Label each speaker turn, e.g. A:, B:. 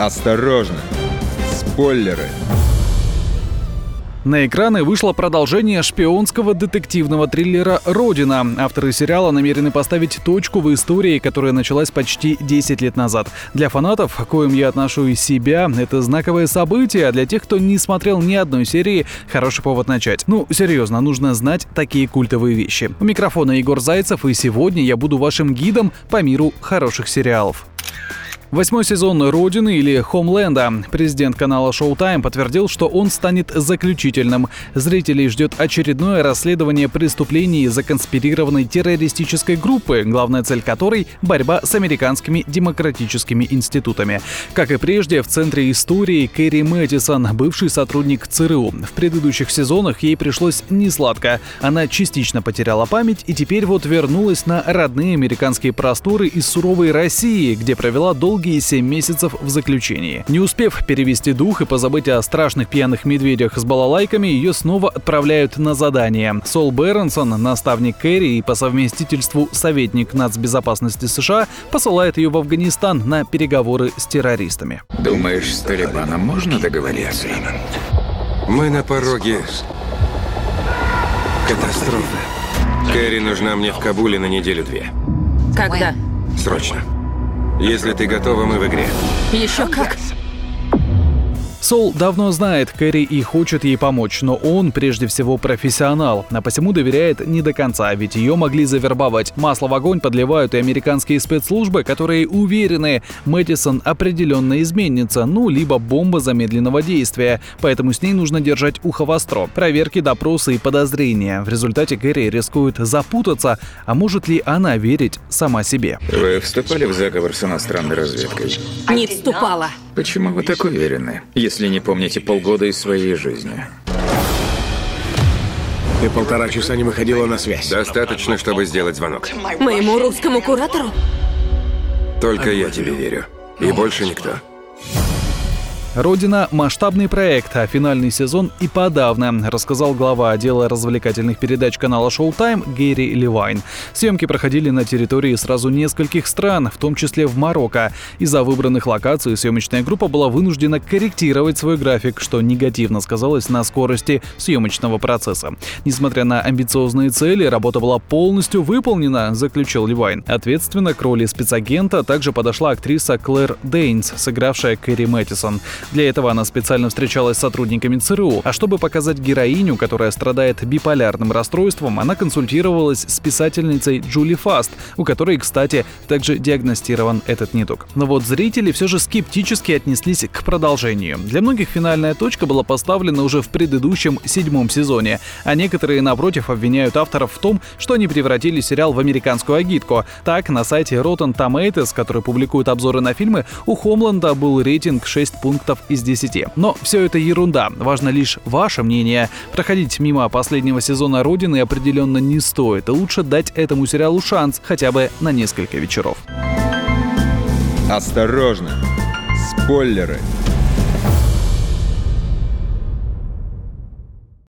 A: Осторожно! Спойлеры!
B: На экраны вышло продолжение шпионского детективного триллера «Родина». Авторы сериала намерены поставить точку в истории, которая началась почти 10 лет назад. Для фанатов, коим я отношу и себя, это знаковое событие, а для тех, кто не смотрел ни одной серии, хороший повод начать. Ну, серьезно, нужно знать такие культовые вещи. У микрофона Егор Зайцев, и сегодня я буду вашим гидом по миру хороших сериалов. Восьмой сезон «Родины» или «Хомленда». Президент канала Showtime подтвердил, что он станет заключительным. Зрителей ждет очередное расследование преступлений законспирированной террористической группы, главная цель которой – борьба с американскими демократическими институтами. Как и прежде, в центре истории Кэрри Мэттисон, бывший сотрудник ЦРУ. В предыдущих сезонах ей пришлось несладко. Она частично потеряла память и теперь вот вернулась на родные американские просторы из суровой России, где провела долгий долгие 7 месяцев в заключении. Не успев перевести дух и позабыть о страшных пьяных медведях с балалайками, ее снова отправляют на задание. Сол Бернсон, наставник Кэрри и по совместительству советник нацбезопасности США, посылает ее в Афганистан на переговоры с террористами.
C: Думаешь, с Талибаном можно договориться?
D: Мы на пороге катастрофы. Кэрри нужна мне в Кабуле на неделю-две.
E: Когда?
D: Срочно. Если ты готова, мы в игре.
E: Еще как?
B: Сол давно знает Кэрри и хочет ей помочь, но он прежде всего профессионал, а посему доверяет не до конца, ведь ее могли завербовать. Масло в огонь подливают и американские спецслужбы, которые уверены, Мэдисон определенно изменится, ну, либо бомба замедленного действия, поэтому с ней нужно держать ухо востро. Проверки, допросы и подозрения. В результате Кэрри рискует запутаться, а может ли она верить сама себе?
C: Вы вступали в заговор с иностранной разведкой?
E: Не вступала.
C: Почему вы так уверены, если не помните полгода из своей жизни?
F: Ты полтора часа не выходила на связь.
D: Достаточно, чтобы сделать звонок.
E: Моему русскому куратору?
D: Только я тебе верю. И больше никто.
B: «Родина» — масштабный проект, а финальный сезон и подавно, рассказал глава отдела развлекательных передач канала Showtime Гэри Левайн. Съемки проходили на территории сразу нескольких стран, в том числе в Марокко. Из-за выбранных локаций съемочная группа была вынуждена корректировать свой график, что негативно сказалось на скорости съемочного процесса. Несмотря на амбициозные цели, работа была полностью выполнена, заключил Левайн. Ответственно к роли спецагента также подошла актриса Клэр Дейнс, сыгравшая Кэрри Мэттисон. Для этого она специально встречалась с сотрудниками ЦРУ, а чтобы показать героиню, которая страдает биполярным расстройством, она консультировалась с писательницей Джули Фаст, у которой, кстати, также диагностирован этот недуг. Но вот зрители все же скептически отнеслись к продолжению. Для многих финальная точка была поставлена уже в предыдущем седьмом сезоне, а некоторые, напротив, обвиняют авторов в том, что они превратили сериал в американскую агитку. Так, на сайте Rotten Tomatoes, который публикует обзоры на фильмы, у Хомланда был рейтинг 6 пунктов пунктов из 10. Но все это ерунда, важно лишь ваше мнение. Проходить мимо последнего сезона «Родины» определенно не стоит, лучше дать этому сериалу шанс хотя бы на несколько вечеров.
A: Осторожно! Спойлеры!